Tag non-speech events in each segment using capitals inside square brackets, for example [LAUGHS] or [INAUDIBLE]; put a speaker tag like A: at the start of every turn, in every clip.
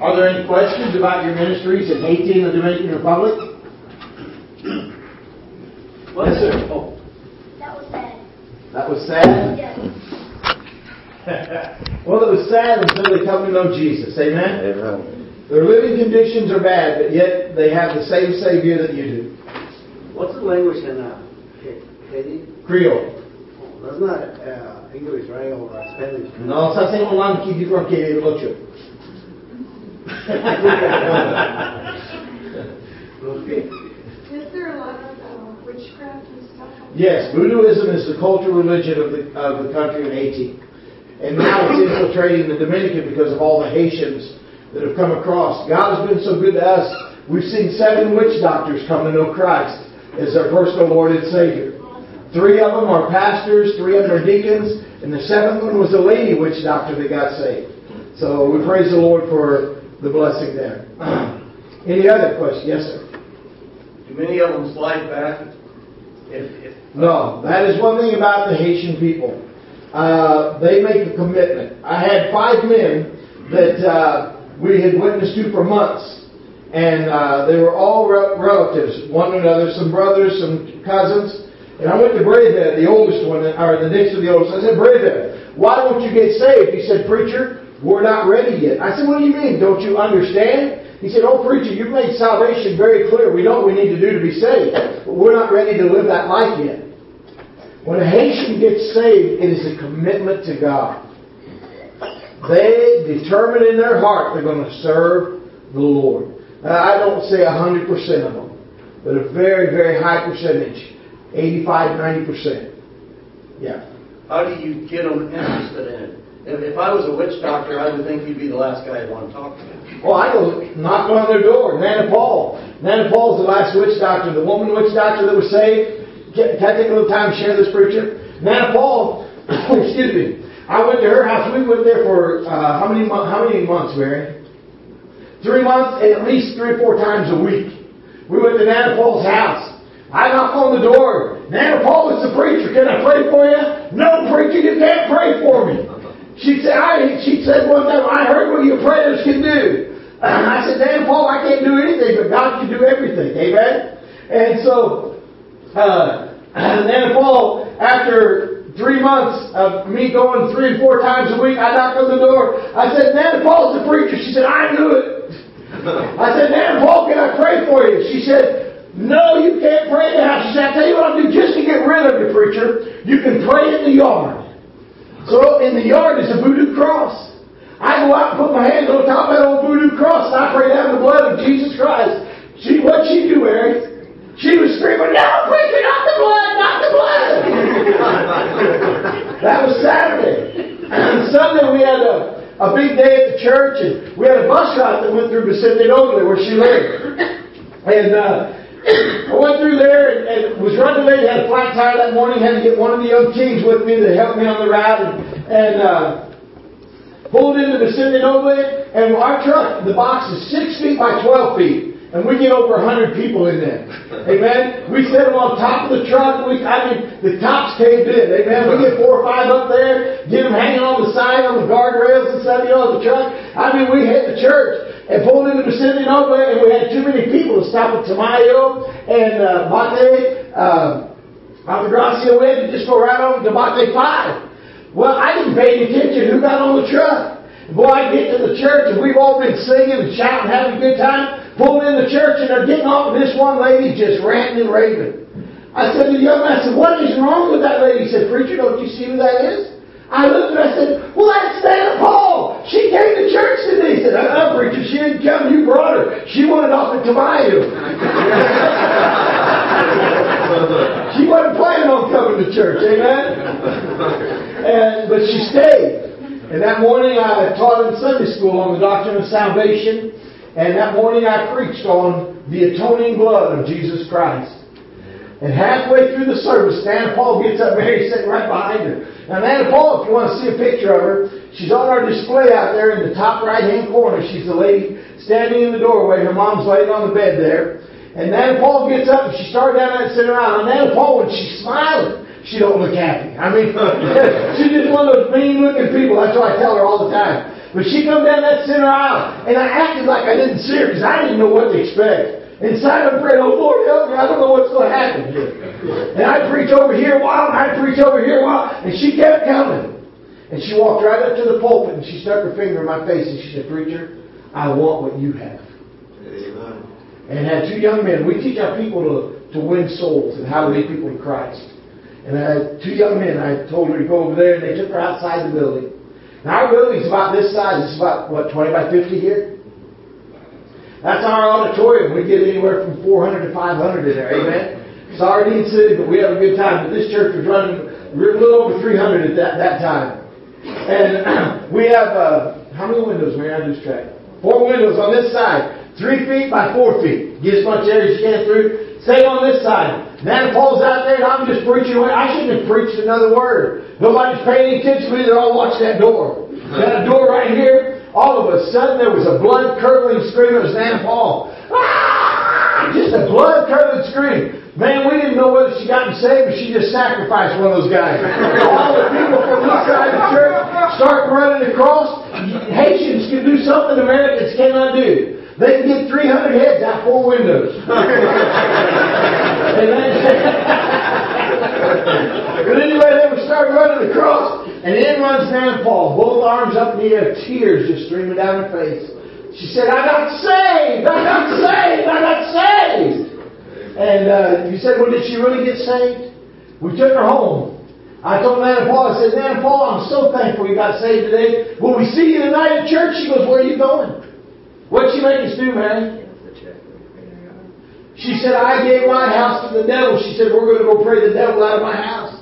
A: Are there any questions about your ministries in Haiti and the Dominican Republic? Yes, sir. Oh,
B: That was sad.
A: that was sad.
B: Yes. [LAUGHS]
A: well, it was sad until they come to know Jesus. Amen.
C: Amen.
A: Their living conditions are bad, but yet they have the same Savior that you do.
D: What's the language in uh, Haiti?
A: Creole.
D: Oh, that's not uh, English, right? Or uh, Spanish.
A: Non, ça c'est une langue qui différente qui est l'autre.
D: Okay.
E: Is there a lot of uh, witchcraft and stuff?
A: Yes, Voodooism is the cultural religion of the, of the country in Haiti. And now it's infiltrating the Dominican because of all the Haitians that have come across. God has been so good to us. We've seen seven witch doctors come to know Christ as their personal Lord and Savior. Three of them are pastors, three of them are deacons, and the seventh one was a lady witch doctor that got saved. So we praise the Lord for the blessing there. Any other question? Yes, sir.
F: Do many of them slide back? If, if,
A: No, that is one thing about the Haitian people. Uh, they make a commitment. I had five men that uh, we had witnessed to for months, and uh, they were all re- relatives, one another, some brothers, some cousins. And I went to Bravehead, the oldest one, or the next to the oldest. I said, Bravehead, why don't you get saved? He said, Preacher, we're not ready yet. I said, What do you mean? Don't you understand? He said, Oh, preacher, you've made salvation very clear. We know what we need to do to be saved, but we're not ready to live that life yet. When a Haitian gets saved, it is a commitment to God. They determine in their heart they're going to serve the Lord. Uh, I don't say 100% of them, but a very, very high percentage 85, 90%. Yeah.
F: how do you get them interested in it? If, if I was a witch doctor, I would think you'd be the last guy I'd want to talk to.
A: Well, I go knock on their door. Nana Paul. Nana Paul's the last witch doctor, the woman witch doctor that was saved. Can, can I take a little time to share this preacher? Nana Paul, [COUGHS] excuse me. I went to her house. We went there for uh, how many how many months, Mary? Three months, at least three or four times a week. We went to Nana Paul's house. I knock on the door. Nana Paul is the preacher. Can I pray for you? No, preacher, you can't pray for me. She said, I, she said one time, I heard what your prayers can do. And [CLEARS THROAT] I said, Dan Paul, I can't do anything, but God can do everything. Amen? And so, uh, [CLEARS THROAT] Dan Paul, after three months of me going three and four times a week, I knocked on the door. I said, Dan Paul's the preacher. She said, I knew it. [LAUGHS] I said, Dan Paul, can I pray for you? She said, no, you can't pray in the house. She said, I'll tell you what I'll do just to get rid of you, preacher. You can pray in the yard. So in the yard is a voodoo cross. I go out and put my hands on top of that old voodoo cross and I pray down the blood of Jesus Christ. She, what'd she do, Eric? She was screaming, no, preacher, not the blood, not the blood. [LAUGHS] that was Saturday. And Sunday we had a, a big day at the church and we had a bus route that went through Vicente Noble where she lived. And uh, [COUGHS] I went through there and, and was running late, had a flat tire that morning, had to get one of the young teens with me to help me on the route and, and uh, pulled into Vicente Noble and our truck, the box is 6 feet by 12 feet. And we get over 100 people in there. [LAUGHS] Amen. We set them on top of the truck. We, I mean, the tops caved in. Amen. We get four or five up there, get them hanging on the side on the guardrails stuff, you know, the truck. I mean, we hit the church and pulled into Vicente Noble, and we had too many people to stop at Tamayo and uh, Batey, uh, Altagracia. We had to just go right on to Batey 5. Well, I didn't pay any attention who got on the truck. Boy, I get to the church and we've all been singing and shouting, having a good time. Pull in the church and they're getting off, and this one lady just ranting and raving. I said to the young man, I said, what is wrong with that lady? He said, Preacher, don't you see who that is? I looked and I said, Well, that's Santa Paul. She came to church today. He said, uh, preacher, she didn't come. You brought her. She wanted off at Tamayo. [LAUGHS] she wasn't planning on coming to church. Amen? And, but she stayed. And that morning I taught in Sunday school on the doctrine of salvation. And that morning I preached on the atoning blood of Jesus Christ. And halfway through the service, Nana Paul gets up, Mary sitting right behind her. Now, Nana Paul, if you want to see a picture of her, she's on our display out there in the top right hand corner. She's the lady standing in the doorway. Her mom's laying on the bed there. And Nana Paul gets up and she started down there and sitting around. And Nana Paul, when she's smiling, she don't look happy. I mean, [LAUGHS] she's just one of those mean looking people. That's what I tell her all the time. But she come down that center aisle, and I acted like I didn't see her because I didn't know what to expect. Inside I'm praying, oh Lord, help me, I don't know what's going to happen here. And I preach over here a while, and I preach over here a while, and she kept coming. And she walked right up to the pulpit, and she stuck her finger in my face, and she said, Preacher, I want what you have.
D: Amen.
A: And had two young men. We teach our people to, to win souls and how to lead people to Christ. And I had two young men. I told her to go over there, and they took her outside the building. Now our building's about this size. It's about what 20 by 50 here. That's our auditorium. We get anywhere from 400 to 500 in there. Amen. Sardine City, but we have a good time. But this church was running a little over 300 at that, that time. And [CLEARS THROAT] we have, uh, how many windows, Mary? I lose track. Four windows on this side. Three feet by four feet. Get as much air as you can through. Same on this side. Man Paul's out there and I'm just preaching away. I shouldn't have preached another word. Nobody's paying attention to me. They're all watching that door. Got a door right here. All of a sudden there was a blood curdling scream. It was Nana Paul. Ah! Just a blood curdling scream. Man, we didn't know whether she got saved or she just sacrificed one of those guys. All the people from this side of the church start running across. Haitians can do something Americans cannot do. They can get 300 heads out four windows. [LAUGHS] and but anyway, they would start running across, and in runs Paul, both arms up in the air, tears just streaming down her face. She said, I got saved! I got saved! I got saved! And uh, you said, well, did she really get saved? We took her home. I told Nana Paul, I said, Nana Paul, I'm so thankful you got saved today. Will we see you tonight at church? She goes, where are you going? What'd she make us do, Mary? She said, I gave my house to the devil. She said, we're going to go pray the devil out of my house.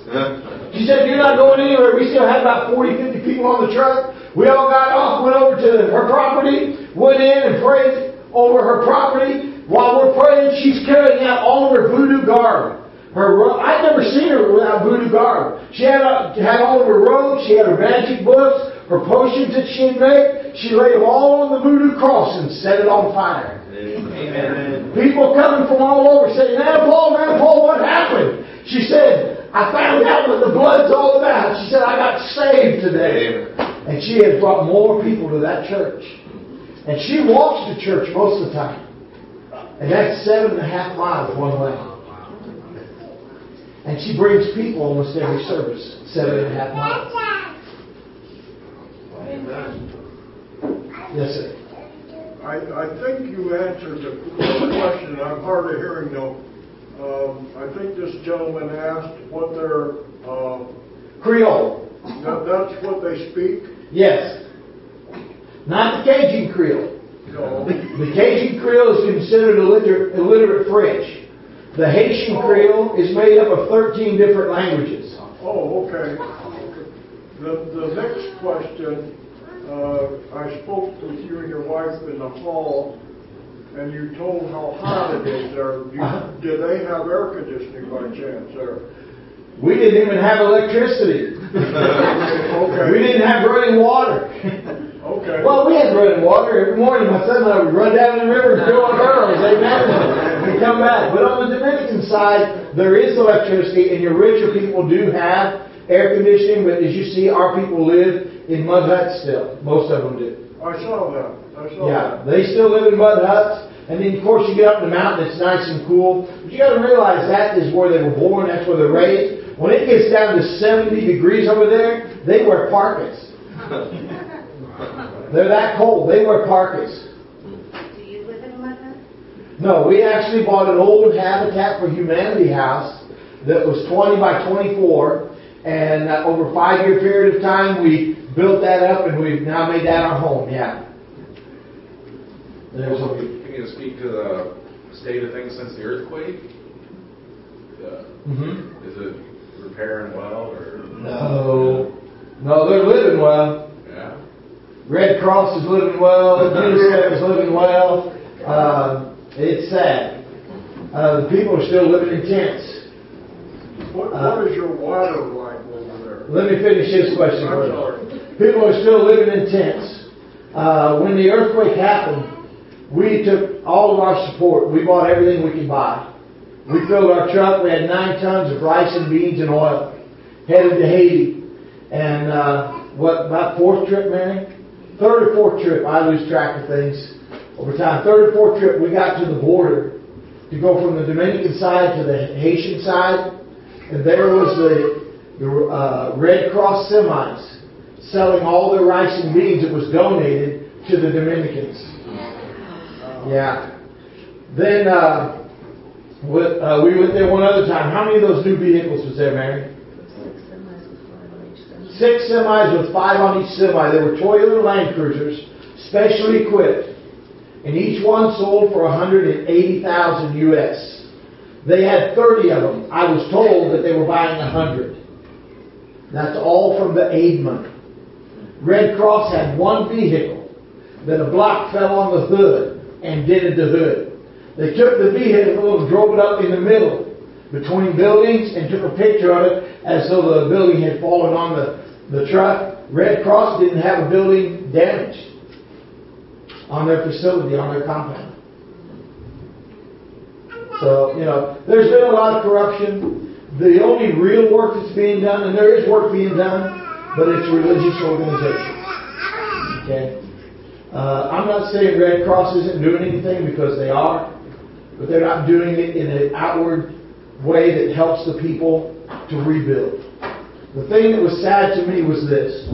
A: She said, you're not going anywhere. We still had about 40, 50 people on the truck. We all got off, went over to her property, went in and prayed over her property. While we're praying, she's carrying out all of her voodoo garb. Her I'd never seen her without voodoo garb. She had, a, had all of her robes, she had her magic books, her potions that she had made. She laid them all on the voodoo cross and set it on fire.
D: Amen.
A: People coming from all over saying, Nana Paul, Nana Paul, what happened? She said, I found out what the blood's all about. She said, I got saved today. And she has brought more people to that church. And she walks to church most of the time. And that's seven and a half miles one way. And she brings people almost every service, seven and a half miles. Yes, sir.
B: I, I think you answered the question. I'm hard of hearing though. Um, I think this gentleman asked what their, uh,
A: Creole.
B: that, that's what they speak.
A: Yes. Not the Cajun Creole.
B: No.
A: The Cajun Creole is considered illiter- illiterate French. The Haitian Creole is made up of 13 different languages.
B: Oh, okay. The, the next question, uh, I spoke with you and your wife in the hall, and you told how hot it is there. [LAUGHS] Do, you, they have air conditioning by chance there?
A: We didn't even have electricity. [LAUGHS]
B: Okay.
A: We didn't have running water.
B: Okay.
A: Well, we had running water every morning. My son and I would run down the river and fill our barrels, amen, and come back. But on the Dominican side, there is electricity, and your richer people do have air conditioning. But as you see, our people live in mud huts still. Most of them do.
B: I saw that. I saw
A: Yeah, they still live in mud huts. And then, of course, you get up in the mountain, it's nice and cool. But you got to realize that is where they were born, that's where they're raised. When it gets down to 70 degrees over there, they wear parkas. [LAUGHS] They're that cold. They wear parkas.
C: Do you live in a mud hut?
A: No, we actually bought an old Habitat for Humanity house that was 20 by 24. And uh, over a five year period of time, we built that up and we've now made that our home. Yeah. There's a,
G: Can you speak to the state of things since the earthquake? Uh,
A: Mhm.
G: Is it repairing well or?
A: No. No, they're living well.
G: Yeah.
A: Red Cross is living well. UNICEF [LAUGHS] is living well. Uh, it's sad. Uh, the people are still living in tents.
B: What,
A: Uh,
B: what is your water like over there?
A: Let me finish this question
B: I'm sorry.
A: People are still living in tents. Uh, when the earthquake happened, we took all of our support. We bought everything we could buy. We filled our truck. We had nine tons of rice and beans and oil. Headed to Haiti. And uh, what, about fourth trip, Mary? third or fourth trip, I lose track of things over time. Third or fourth trip, we got to the border to go from the Dominican side to the Haitian side, and there was the, the uh, Red Cross semis selling all their rice and beans that was donated to the Dominicans. Yeah. Then uh, with, uh, we went there one other time. How many of those new vehicles was there, Mary? Six semis with five on each semi. They were Toyota Land Cruisers, specially equipped, and each one sold for 180,000 US. They had 30 of them. I was told that they were buying 100. That's all from the aid money. Red Cross had one vehicle that a block fell on the hood and dented the hood. They took the vehicle and drove it up in the middle between buildings and took a picture of it as though the building had fallen on the, the truck. Red Cross didn't have a building damaged on their facility, on their compound. So, you know, there's been a lot of corruption. The only real work that's being done, and there is work being done, but it's religious organizations. Okay? Uh, I'm not saying Red Cross isn't doing anything because they are, but they're not doing it in an outward way that helps the people to rebuild. The thing that was sad to me was this.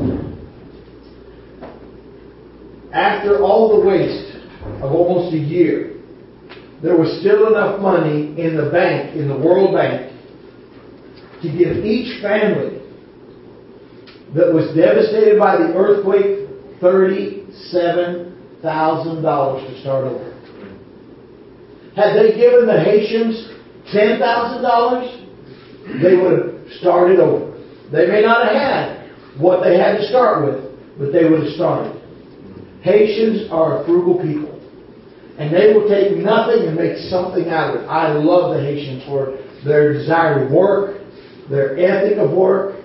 A: After all the waste of almost a year, there was still enough money in the bank, in the World Bank, to give each family that was devastated by the earthquake $37,000 to start over. Had they given the Haitians $10,000, they would have started over. They may not have had what they had to start with, but they would have started. Haitians are a frugal people. And they will take nothing and make something out of it. I love the Haitians for their desire to work, their ethic of work,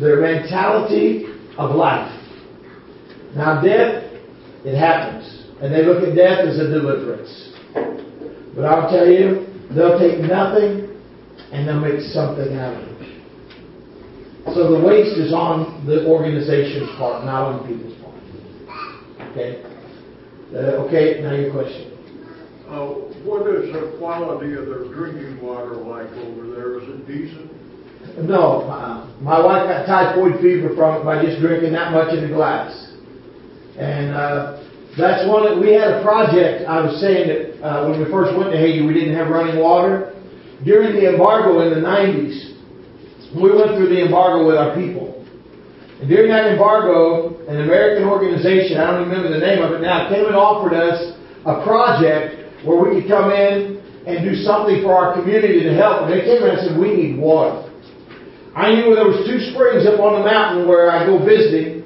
A: their mentality of life. Now, death, it happens. And they look at death as a deliverance. But I'll tell you, they'll take nothing and they'll make something out of it. So the waste is on the organization's part, not on people's part. Okay? Uh, okay, now your question.
B: Uh, what is the quality of their drinking water like over there? Is it decent?
A: No, uh, my wife got typhoid fever from it by just drinking that much in a glass. And uh, that's one that we had a project. I was saying that uh, when we first went to Haiti, we didn't have running water. During the embargo in the 90s, we went through the embargo with our people. And during that embargo, an American organization, I don't remember the name of it now, came and offered us a project where we could come in and do something for our community to help. And they came in and said, we need water. I knew there was two springs up on the mountain where I go visiting,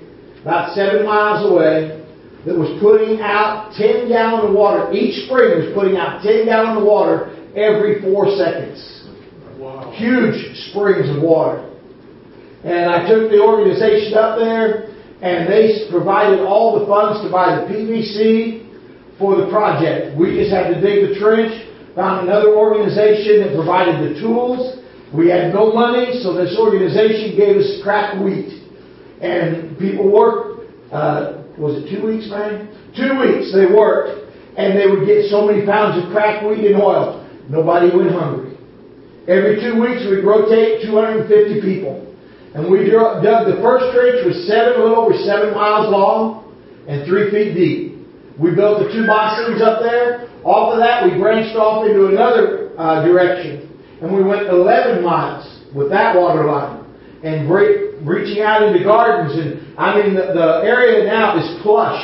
A: about seven miles away, that was putting out 10 gallon of water. Each spring was putting out 10 gallon of water every four seconds.
B: Wow.
A: Huge springs of water. And I took the organization up there, and they provided all the funds to buy the PVC for the project. We just had to dig the trench, found another organization that provided the tools. We had no money, so this organization gave us cracked wheat. And people worked, uh, was it two weeks, man? Two weeks they worked, and they would get so many pounds of cracked wheat and oil. Nobody went hungry. Every two weeks we'd rotate 250 people. And we dug the first trench was seven, a little over seven miles long and three feet deep. We built the two basins up there. Off of that, we branched off into another uh, direction. And we went 11 miles with that water line. And reaching out into gardens. And I mean, the, the area now is plush.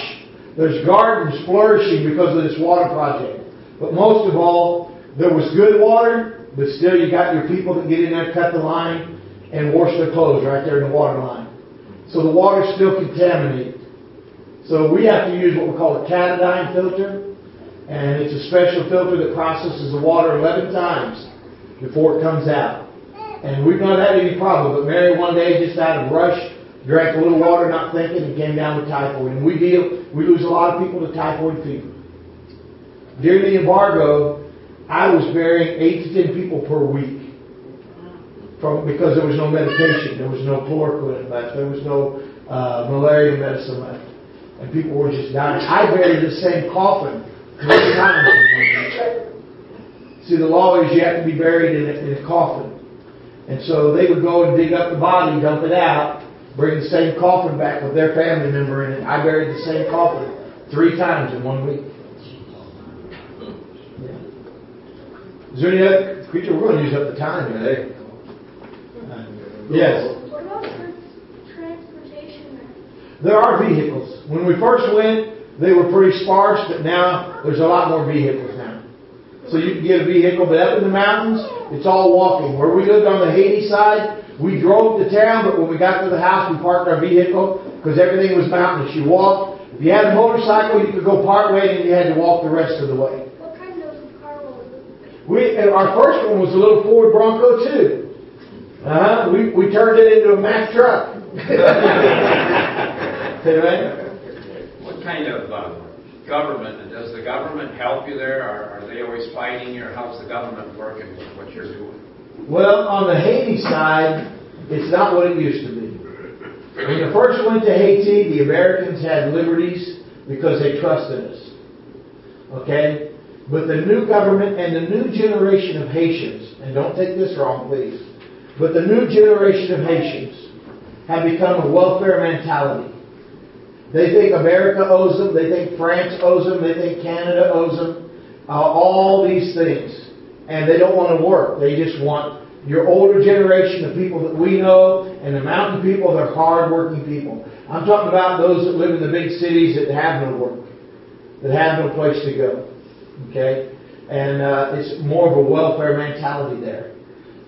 A: There's gardens flourishing because of this water project. But most of all, there was good water, but still you got your people that get in there, cut the line, and wash their clothes right there in the water line. So the water's still contaminated. So we have to use what we call a Katadyn filter, and it's a special filter that processes the water 11 times before it comes out. And we've not had any problem, but Mary one day just out of rush drank a little water, not thinking, and came down with typhoid. And we deal, we lose a lot of people to typhoid fever. During the embargo, I was burying eight to ten people per week from because there was no medication, there was no chloroquine left, there was no uh, malaria medicine left. and people were just dying. I buried the same coffin three times. See, the law is you have to be buried in a, in a coffin. And so they would go and dig up the body, dump it out, bring the same coffin back with their family member in it. I buried the same coffin three times in one week. Yeah. Is there any other creature? We're going to use up the time today. Eh? Yes.
E: What about transportation?
A: There are vehicles. When we first went, they were pretty sparse, but now there's a lot more vehicles. So you can get a vehicle, but up in the mountains, it's all walking. Where we lived on the Haiti side, we drove to town, but when we got to the house, we parked our vehicle because everything was mountainous. You walked. If you had a motorcycle, you could go part way, and you had to walk the rest of the way.
E: What kind of car was it?
A: We our first one was a little Ford Bronco II. Uh huh. We we turned it into a Mack truck. [LAUGHS] Amen.
H: What kind of uh, government, and does the government help you there? Are, are they always fighting you, or how's the government working with what you're doing?
A: Well, on the Haiti side, it's not what it used to be. When you first went to Haiti, the Americans had liberties because they trusted us. Okay? But the new government and the new generation of Haitians, and don't take this wrong, please, but the new generation of Haitians have become a welfare mentality. They think America owes them, they think France owes them, they think Canada owes them, uh, all these things. And they don't want to work. They just want your older generation of people that we know, and the mountain people, they're hard-working people. I'm talking about those that live in the big cities that have no work, that have no place to go. Okay? And uh, it's more of a welfare mentality there.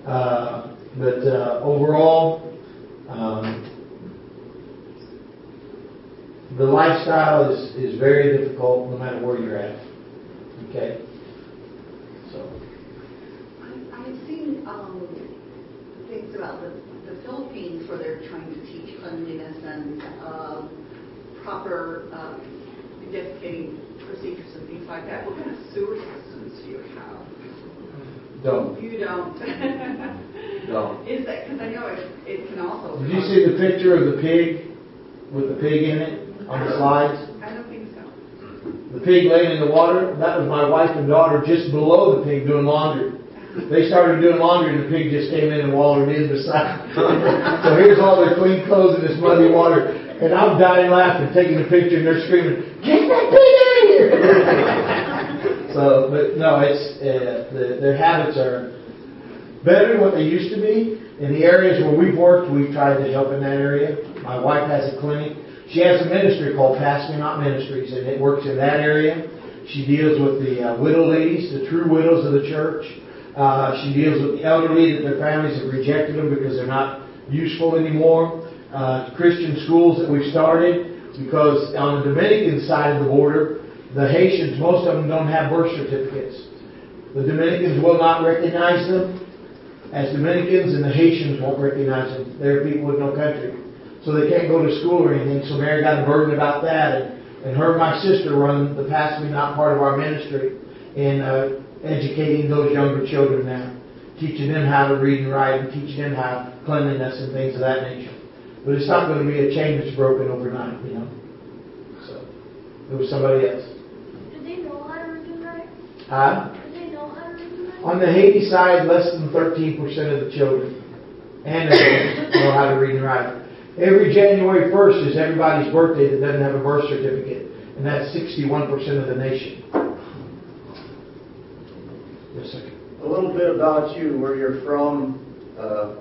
A: Uh, but uh, overall, um, the lifestyle is, is very difficult no matter where you're at. Okay? So,
C: I- I've seen um, things about the the Philippines where they're trying to teach cleanliness and um, proper um, defecating procedures and things like that. What kind of sewer systems do you have?
A: don't.
C: You don't. [LAUGHS]
A: Don't.
C: Is that, because I know it it can also.
A: Did you see the picture of the pig with the pig in it on the slides?
C: I don't think so.
A: The pig laying in the water, that was my wife and daughter just below the pig doing laundry. They started doing laundry and the pig just came in and wallowed in beside. [LAUGHS] so here's all their clean clothes in this muddy water. And I'm dying laughing, taking the picture and they're screaming, get that pig out of here! [LAUGHS] so, but no, it's, uh, the, their habits are better than what they used to be. In the areas where we've worked, we've tried to help in that area. My wife has a clinic. She has a ministry called Pass Me Not Ministries, and it works in that area. She deals with the uh, widow ladies, the true widows of the church. Uh, she deals with the elderly that their families have rejected them because they're not useful anymore. Uh, Christian schools that we've started because on the Dominican side of the border, the Haitians, most of them don't have birth certificates. The Dominicans will not recognize them as Dominicans, and the Haitians won't recognize them. They're people with no country. So they can't go to school or anything. So Mary got a burden about that. And, and her and my sister run the Pass Me Not part of our ministry in uh, educating those younger children now. Teaching them how to read and write and teaching them how cleanliness and things of that nature. But it's not going to be a chain that's broken overnight, you know. So, it was somebody else.
E: Do they know how to read and write?
A: Huh?
E: Do they know how to read and write?
A: On the Haiti side, less than 13% of the children and adults know how to read and write. Every January 1st is everybody's birthday that doesn't have a birth certificate, and that's 61% of the nation. Yes, sir.
F: A little bit about you, where you're from. Uh,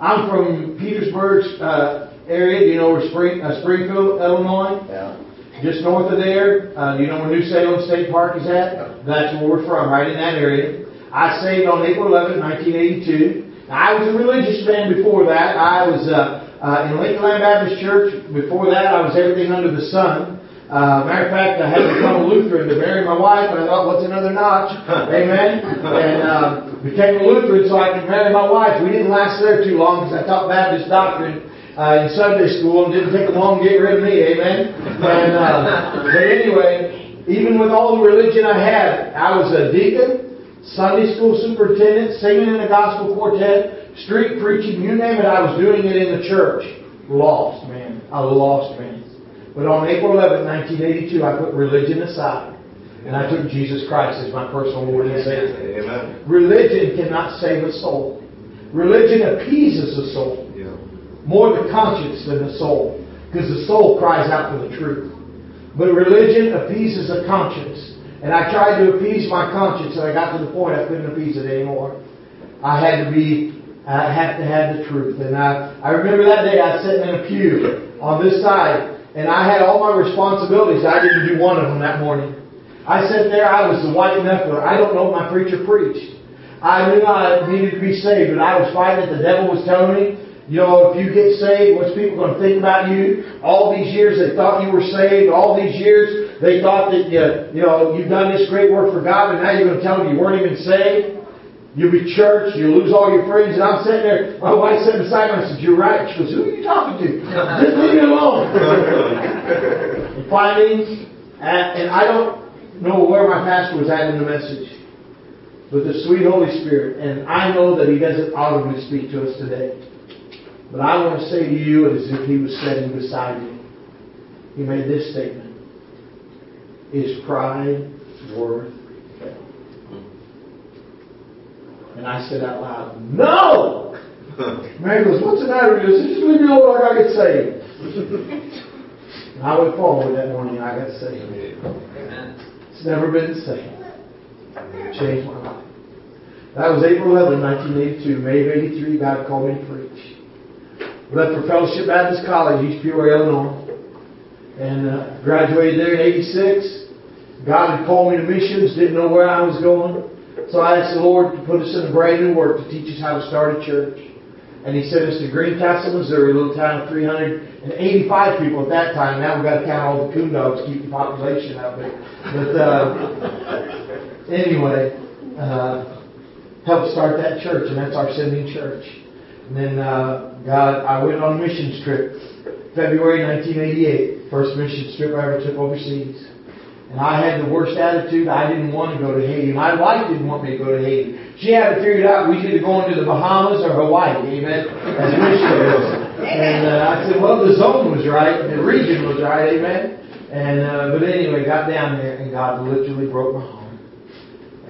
A: I'm from Petersburg uh, area. Do you know where Spring, uh, Springfield, Illinois?
F: yeah.
A: Just north of there. Uh, do you know where New Salem State Park is at? That's where we're from, right in that area. I saved on April 11, 1982. I was a religious man before that. I was uh, uh, in Lincoln Land Baptist Church. Before that, I was everything under the sun. Uh, matter of fact, I had to become a Lutheran to marry my wife, and I thought, what's another notch? [LAUGHS] Amen. And uh, became a Lutheran so I could marry my wife. We didn't last there too long because I taught Baptist doctrine uh, in Sunday school and didn't take them long to get rid of me. Amen. And uh, but anyway, even with all the religion I had, I was a deacon, Sunday school superintendent, singing in a gospel quartet, street preaching, you name it. I was doing it in the church. Lost man, a lost man. But on April 11, 1982, I put religion aside. And I took Jesus Christ as my personal Lord and Savior.
D: Amen.
A: Religion cannot save a soul. Religion appeases the soul.
D: Yeah.
A: More the conscience than the soul. Because the soul cries out for the truth. But religion appeases the conscience. And I tried to appease my conscience, and I got to the point I couldn't appease it anymore. I had to be, I had to have the truth. And I, I remember that day I sitting in a pew on this side, and I had all my responsibilities. I didn't do one of them that morning. I sat there, I was the white knuckler. I don't know what my preacher preached. I knew I needed to be saved, but I was fighting it. The devil was telling me, you know, if you get saved, what's people going to think about you? All these years they thought you were saved. All these years they thought that you, you know you've done this great work for God, and now you're going to tell them you weren't even saved. You'll be church. You'll lose all your friends. And I'm sitting there. My wife sitting beside me. I said, "You're right." She goes, "Who are you talking to? Just leave me alone." [LAUGHS] and finally, and I don't know where my pastor was at in the message, but the sweet Holy Spirit, and I know that He doesn't audibly speak to us today. But I want to say to you as if he was sitting beside me. He made this statement. Is pride worth hell? And I said out loud, No! [LAUGHS] Mary goes, What's the matter? He goes, Just leave me alone, I gotta get saved. [LAUGHS] and I went forward that morning, and I got saved. It's never been the same. It changed my life. That was April 11, 1982. May of 83, God called me to preach. Left for Fellowship Baptist College, East Peoria, Illinois. And uh, graduated there in 86. God had called me to missions, didn't know where I was going. So I asked the Lord to put us in a brand new work to teach us how to start a church. And He sent us to Greencastle, Missouri, a little town of 385 people at that time. Now we've got to count all the coon dogs to keep the population up there. But uh, anyway, uh, helped start that church, and that's our sending church. And then uh, God, I went on a missions trip, February 1988, first missions trip I ever took overseas. And I had the worst attitude. I didn't want to go to Haiti. My wife didn't want me to go to Haiti. She had it figured out we either going to the Bahamas or Hawaii. Amen. As missionaries. And uh, I said, well, the zone was right, the region was right. Amen. And uh, but anyway, got down there, and God literally broke my heart.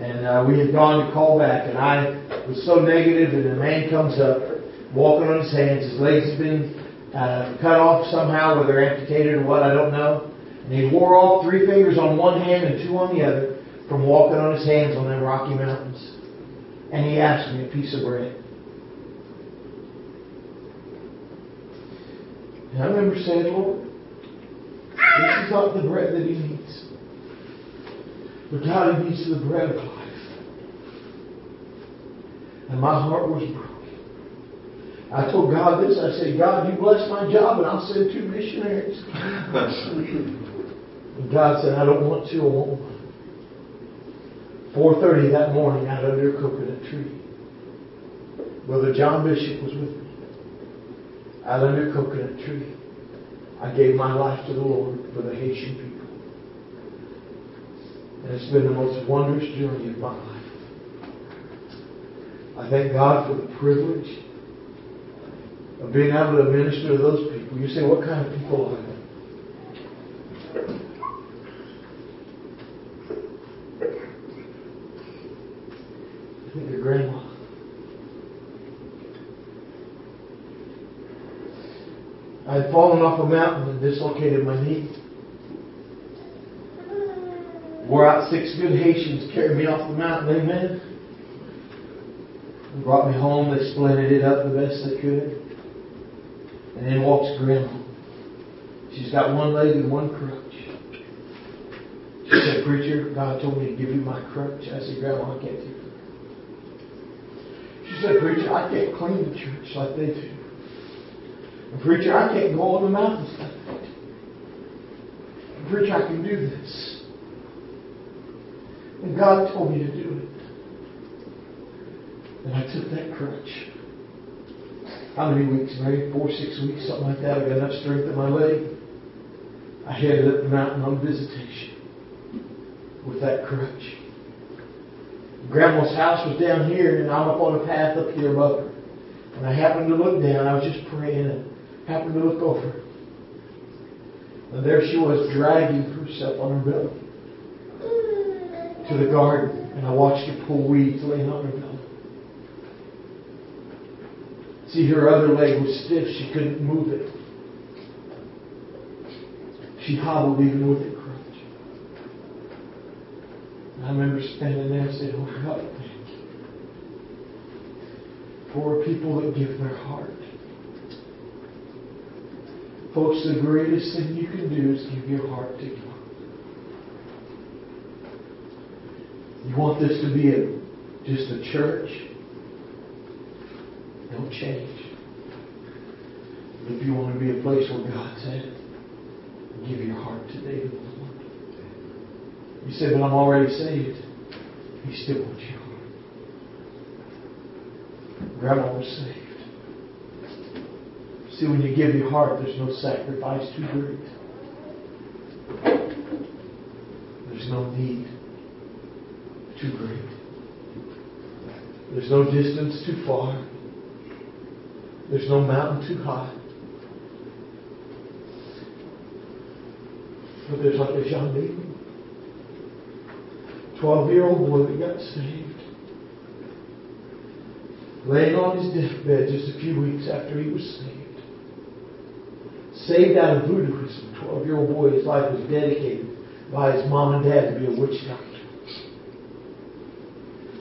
A: And uh, we had gone to call back, and I was so negative, and the man comes up, walking on his hands. His legs had been uh, cut off somehow, whether amputated or what, I don't know. And he wore off three fingers on one hand and two on the other from walking on his hands on them Rocky Mountains. And he asked me a piece of bread. And I remember saying, Lord, this is not the bread that he needs. But God, he needs the bread of life. And my heart was broken. I told God this. I said, God, you bless my job and I'll send two missionaries. [LAUGHS] and God said, I don't want two, I want one. 4.30 that morning out under a coconut tree. Brother John Bishop was with me. Out under a coconut tree. I gave my life to the Lord for the Haitian people. And it's been the most wondrous journey of my life. I thank God for the privilege of being able to minister to those people. You say, what kind of people are they? I think your grandma. I had fallen off a mountain and dislocated my knee. Wore out six good Haitians, carried me off the mountain, amen. And brought me home, they splinted it up the best they could. And then walks Grandma. She's got one leg and one crutch. She said, Preacher, God told me to give you my crutch. I said, Grandma, I can't do that. She said, Preacher, I can't clean the church like they do. And preacher, I can't go on the mountains like do. And preacher, I can do this. And God told me to do it. And I took that crutch. How many weeks, maybe Four, six weeks, something like that. I got enough strength in my leg. I headed up the mountain on visitation with that crutch. Grandma's house was down here, and I'm up on a path up here above her. And I happened to look down. I was just praying and happened to look over. And there she was dragging herself on her belly to the garden. And I watched her pull weeds laying on her belly. See, her other leg was stiff. She couldn't move it. She hobbled even with a crutch. I remember standing there and saying, Oh God, thank you. For people that give their heart. Folks, the greatest thing you can do is give your heart to God. You want this to be a, just a church? Don't change. If you want to be a place where God said, give your heart today to the Lord. You say, but I'm already saved. He still wants your heart. Grandma was saved. See, when you give your heart, there's no sacrifice too great. There's no need too great. There's no distance too far. There's no mountain too high. But there's like a young Beaton, 12 year old boy that got saved. Laying on his deathbed just a few weeks after he was saved. Saved out of voodooism. 12 year old boy, his life was dedicated by his mom and dad to be a witch doctor.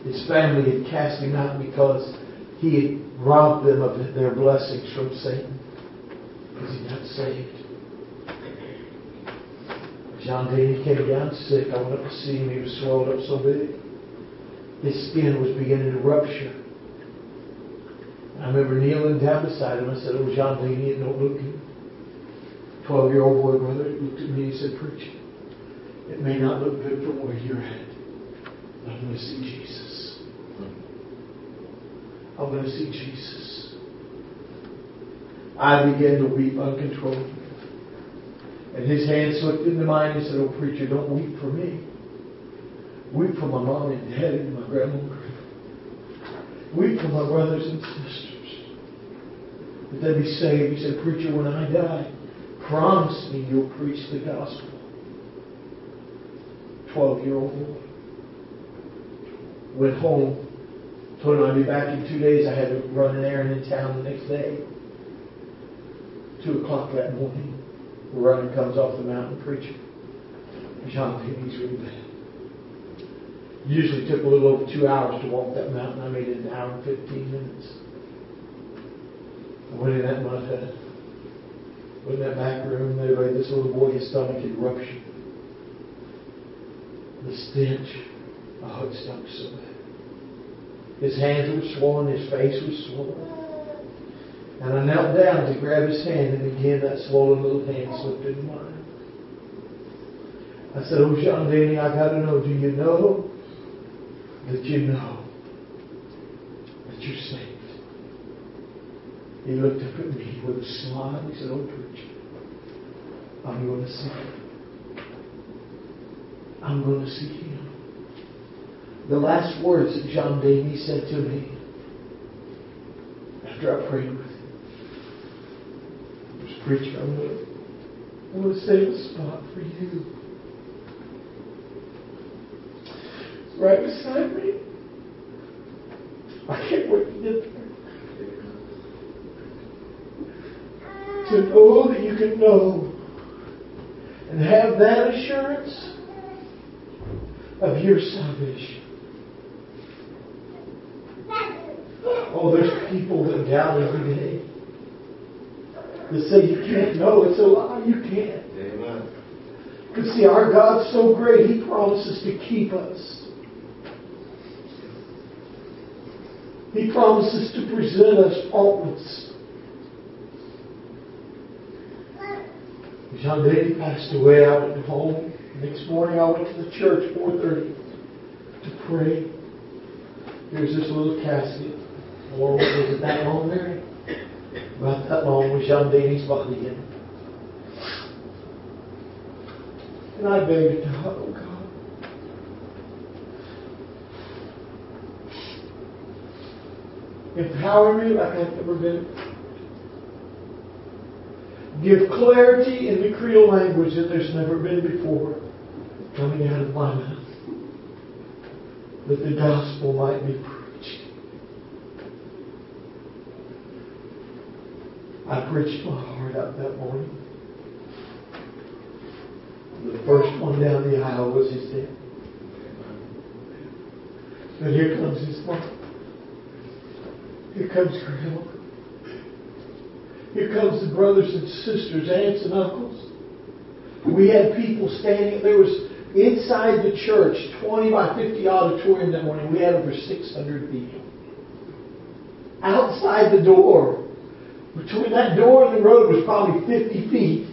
A: His family had cast him out because he had robbed them of their blessings from Satan because he got saved. John Danny came down sick. I went up to see him. He was swelled up so big. His skin was beginning to rupture. I remember kneeling down beside him. I said, Oh, John it don't look good. 12 year old boy brother looked at me and said, Preacher, it may not look good from where you're at. But I'm going to see Jesus. I'm going to see Jesus. I began to weep uncontrollably. And his hand slipped into mine and said, Oh, preacher, don't weep for me. Weep for my mom and dad and my grandma and grandpa. Weep for my brothers and sisters. That they be saved. He said, Preacher, when I die, promise me you'll preach the gospel. 12 year old boy. Went home. Told him I'd be back in two days. I had to run an errand in town the next day. Two o'clock that morning. The runner comes off the mountain preaching. John Danny's really bad. Usually took a little over two hours to walk that mountain. I made it an hour and 15 minutes. I went in that mud hut. Went in that back room. Anyway, this little boy, his stomach ruptured. The stench. Oh, it stunk so bad. His hands were swollen. His face was swollen. And I knelt down to grab his hand, and again that swollen little hand slipped into mine. I said, Oh, John Danny, I got to know, do you know that you know that you're saved? He looked up at me with a smile. He said, Oh, preacher, I'm going to see him. I'm going to see him. The last words that John Danny said to me after I prayed with him preacher, I'm going to, I'm going to save a spot for you. Right beside me. I can't wait to get there. To know that you can know and have that assurance of your salvation. Oh, there's people that doubt every day that say you can't know. It's a lie. You can't.
D: Amen.
A: Because see, our God's so great, He promises to keep us. He promises to present us faultless. John Danny passed away. I went home. Next morning, I went to the church 4:30 to pray. Here's this little casket. Lord, was it that long, Mary? About that long was John Danny's body in. And I begged to, oh God. Empower me like I've never been. Give clarity in the Creole language that there's never been before coming out of my mouth. That the gospel might be preached. I preached my heart out that morning. The first one down the aisle was his dad. But here comes his mom. Here comes grandma. Here comes the brothers and sisters, aunts and uncles. We had people standing. There was inside the church, 20 by 50 auditorium that morning. We had over 600 people. Outside the door, between that door and the road was probably 50 feet.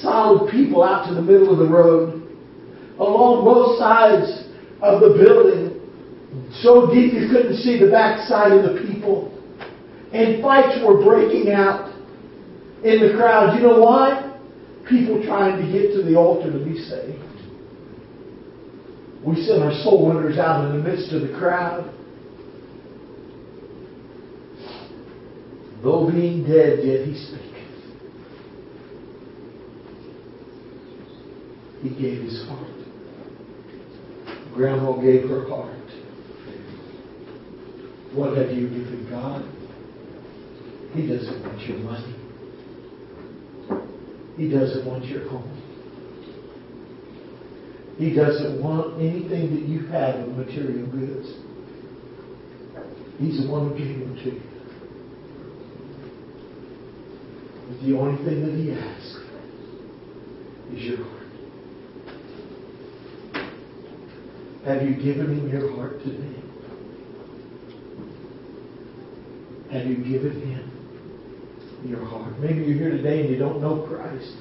A: Solid people out to the middle of the road. Along both sides of the building, so deep you couldn't see the backside of the people. And fights were breaking out in the crowd. You know why? People trying to get to the altar to be saved. We sent our soul winners out in the midst of the crowd. Though being dead, yet he speaketh. He gave his heart. Grandma gave her heart. What have you given God? He doesn't want your money. He doesn't want your home. He doesn't want anything that you have of material goods. He's the one who gave them to you. The only thing that he asks is your heart. Have you given him your heart today? Have you given him your heart? Maybe you're here today and you don't know Christ.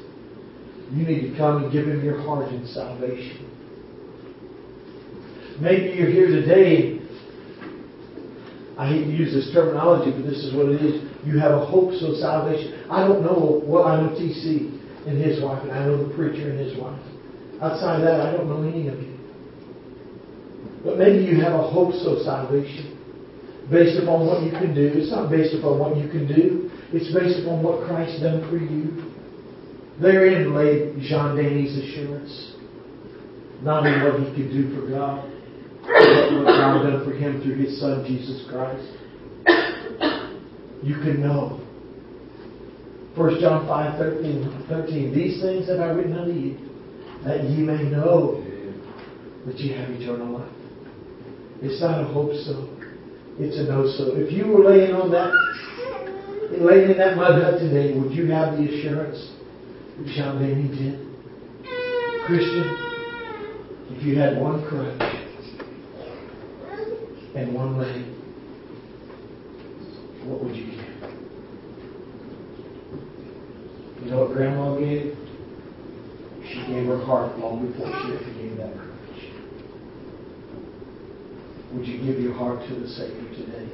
A: You need to come and give him your heart in salvation. Maybe you're here today. I hate to use this terminology, but this is what it is. You have a hope of salvation. I don't know. Well, I know TC and his wife, and I know the preacher and his wife. Outside of that, I don't know any of you. But maybe you have a hope of salvation based upon what you can do. It's not based upon what you can do. It's based upon what Christ done for you. Therein lay John Danny's assurance. Not in what he could do for God, but what God done for him through his Son, Jesus Christ. You can know. 1 John 5, 13, 13. These things have I written unto you, that ye may know that ye have eternal life. It's not a hope so. It's a no so. If you were laying on that, laying in that mud hut today, would you have the assurance that John Danny did? Christian, if you had one crutch and one leg, what would you give? You know what Grandma gave? She gave her heart long before she ever gave that crutch. Would you give your heart to the Savior today?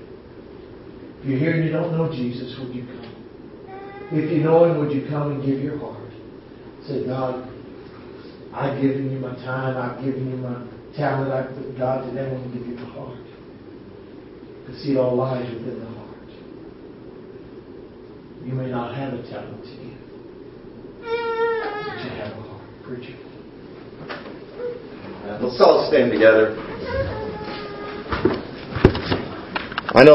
A: If you're here and you don't know Jesus, would you come? If you know Him, would you come and give your heart? Say, God, I've given you my time. I've given you my talent. I've, God, today I want to give you my heart. Because see, all lies within the heart. You may not have a talent to have a heart. Preacher.
I: Let's all stand together. I know.